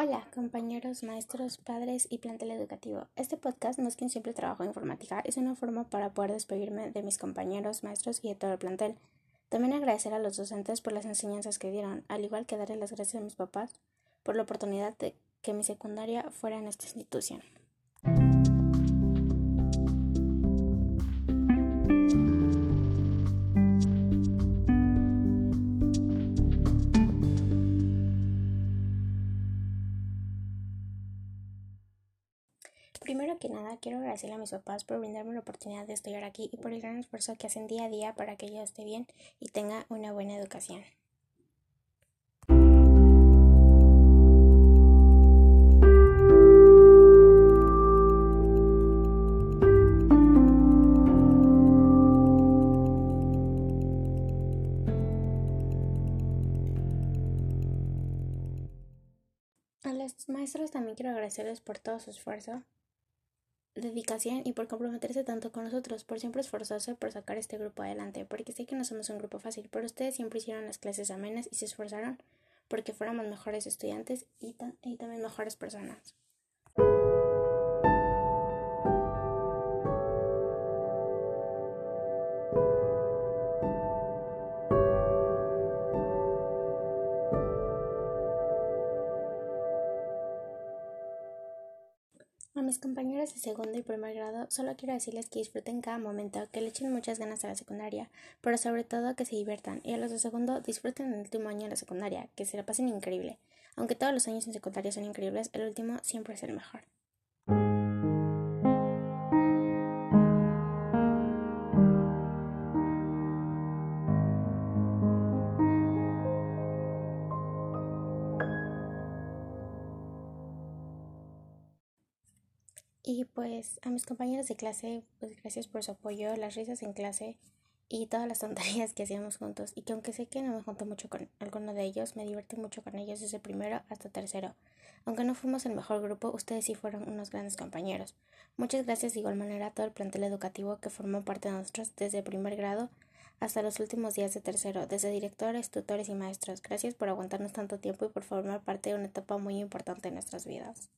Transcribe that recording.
Hola, compañeros, maestros, padres y plantel educativo. Este podcast no es que un simple trabajo de informática, es una forma para poder despedirme de mis compañeros, maestros y de todo el plantel. También agradecer a los docentes por las enseñanzas que dieron, al igual que darle las gracias a mis papás por la oportunidad de que mi secundaria fuera en esta institución. Primero que nada, quiero agradecerle a mis papás por brindarme la oportunidad de estudiar aquí y por el gran esfuerzo que hacen día a día para que yo esté bien y tenga una buena educación. A los maestros también quiero agradecerles por todo su esfuerzo dedicación y por comprometerse tanto con nosotros, por siempre esforzarse por sacar este grupo adelante, porque sé que no somos un grupo fácil, pero ustedes siempre hicieron las clases amenas y se esforzaron porque fuéramos mejores estudiantes y, también mejores personas. A mis compañeros de segundo y primer grado, solo quiero decirles que disfruten cada momento, que le echen muchas ganas a la secundaria, pero sobre todo que se diviertan. Y a los de segundo, disfruten el último año de la secundaria, que se la pasen increíble. Aunque todos los años en secundaria son increíbles, el último siempre es el mejor. Y pues a mis compañeros de clase, pues gracias por su apoyo, las risas en clase y todas las tonterías que hacíamos juntos. Y que aunque sé que no me junto mucho con alguno de ellos, me divertí mucho con ellos desde primero hasta tercero. Aunque no fuimos el mejor grupo, ustedes sí fueron unos grandes compañeros. Muchas gracias de igual manera a todo el plantel educativo que formó parte de nosotros desde primer grado hasta los últimos días de tercero, desde directores, tutores y maestros. Gracias por aguantarnos tanto tiempo y por formar parte de una etapa muy importante en nuestras vidas.